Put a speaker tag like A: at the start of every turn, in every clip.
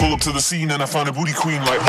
A: pull up to the scene and I find a booty queen like.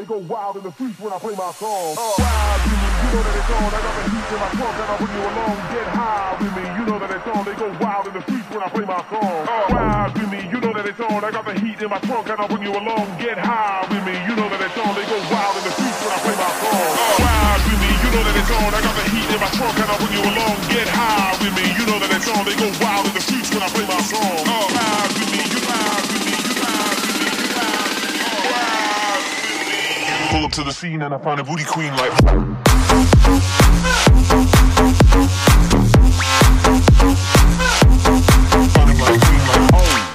B: they go wild in the streets when I play my song. Oh. Uh, wild with me, you know that it's on. I got the heat in my trunk and I bring you along. Get high with me, you know that it's on. They go wild in the streets when I play my song. Oh. Uh, wild with me, you know that it's on. I got the heat in my trunk and I bring you along. Get high with me, you know that it's on. They go wild in the streets when I play my song. Oh. Uh, wild with me, you know that it's on. I got the heat in my trunk and I bring you along. Get high with me, you know that it's on. They go wild. I pull up to the scene and I find a booty queen like. Oh.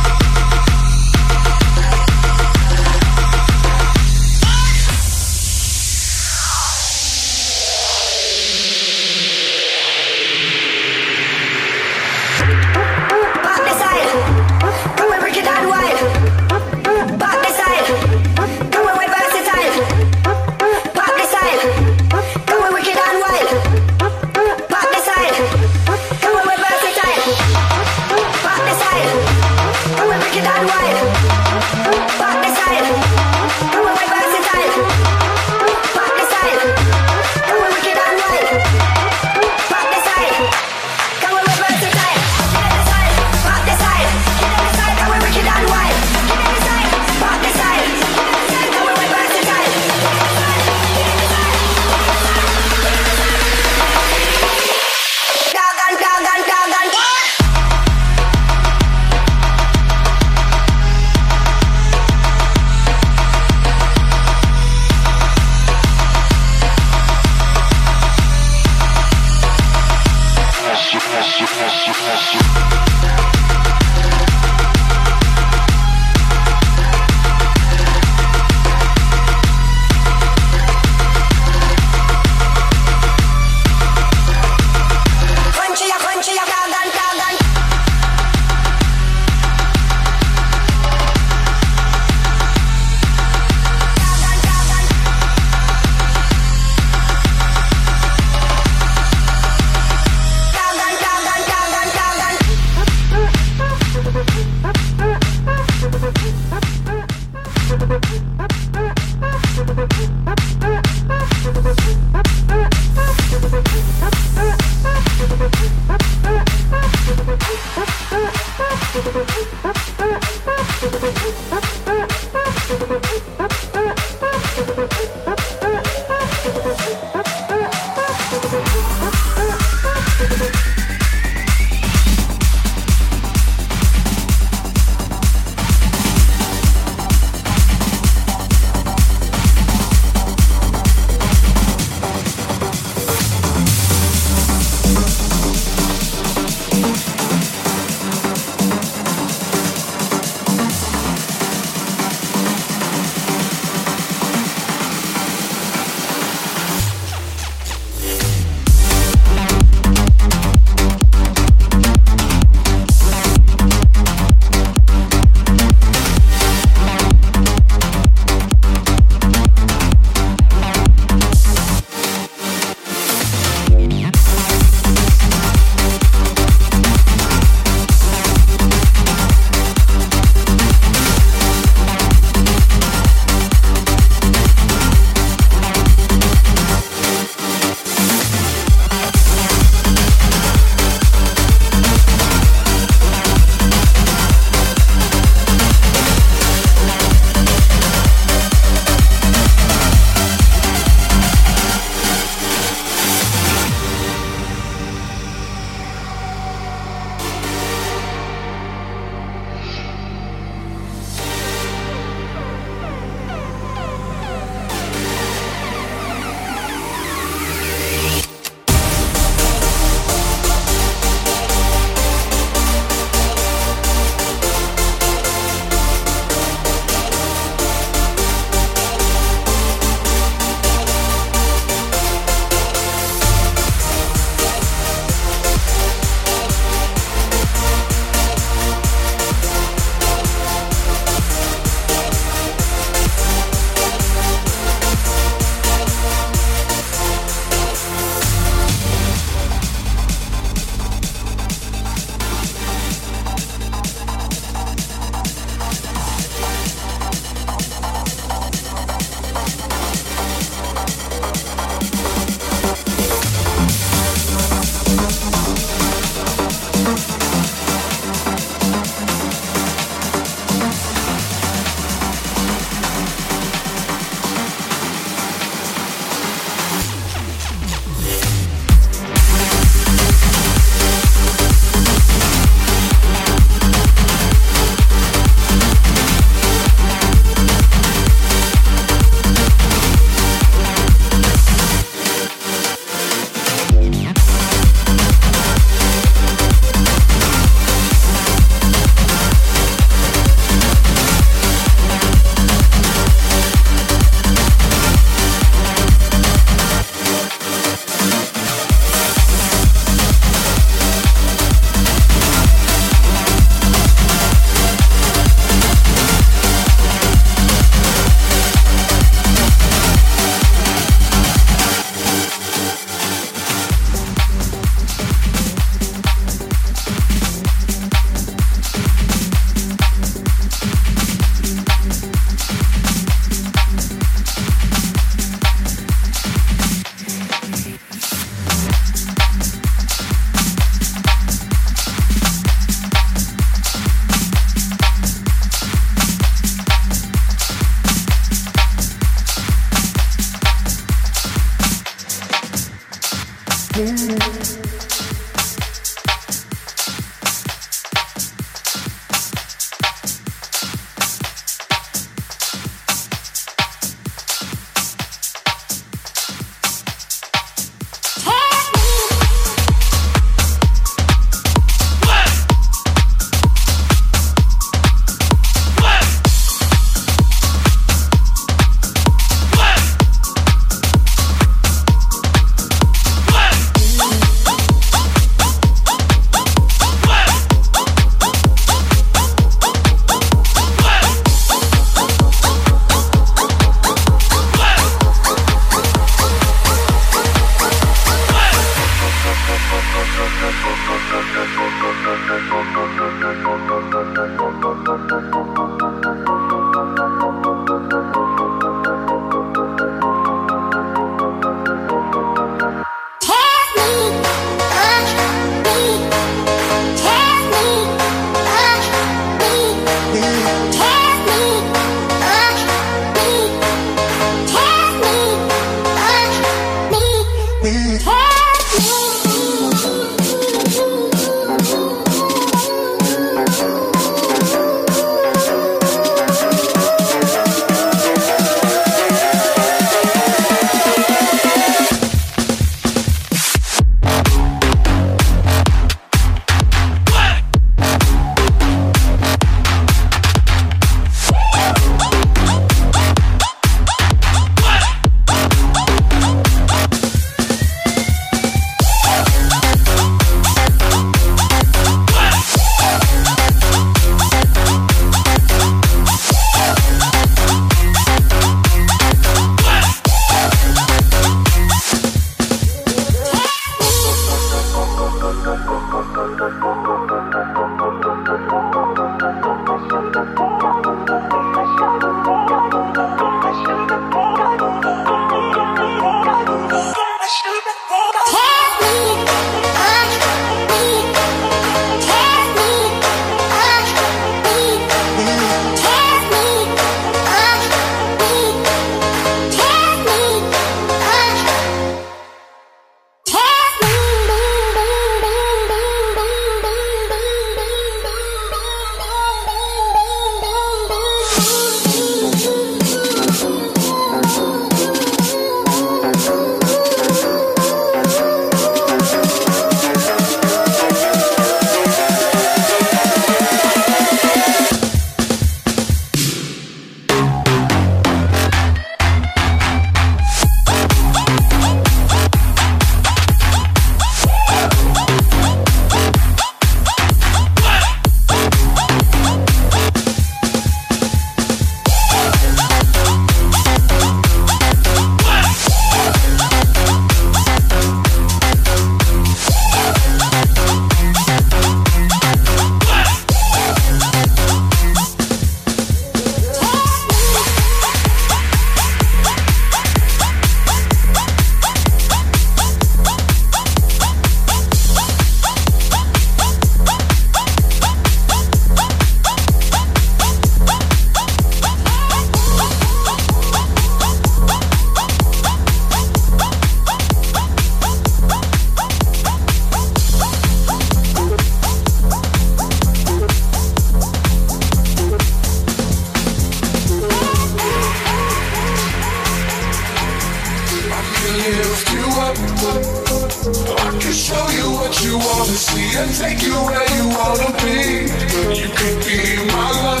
B: I can show you what you wanna see and take you where you wanna be. You could be my love.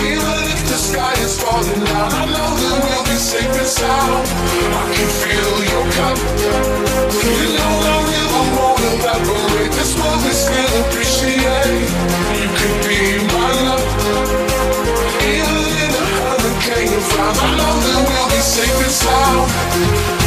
B: Even if the sky is falling I know that we'll be safe and sound. I can feel your cup. Won't evaporate. This we still
A: appreciate. You could be my love. Even in a hurricane I know that we'll be safe
B: and
C: sound.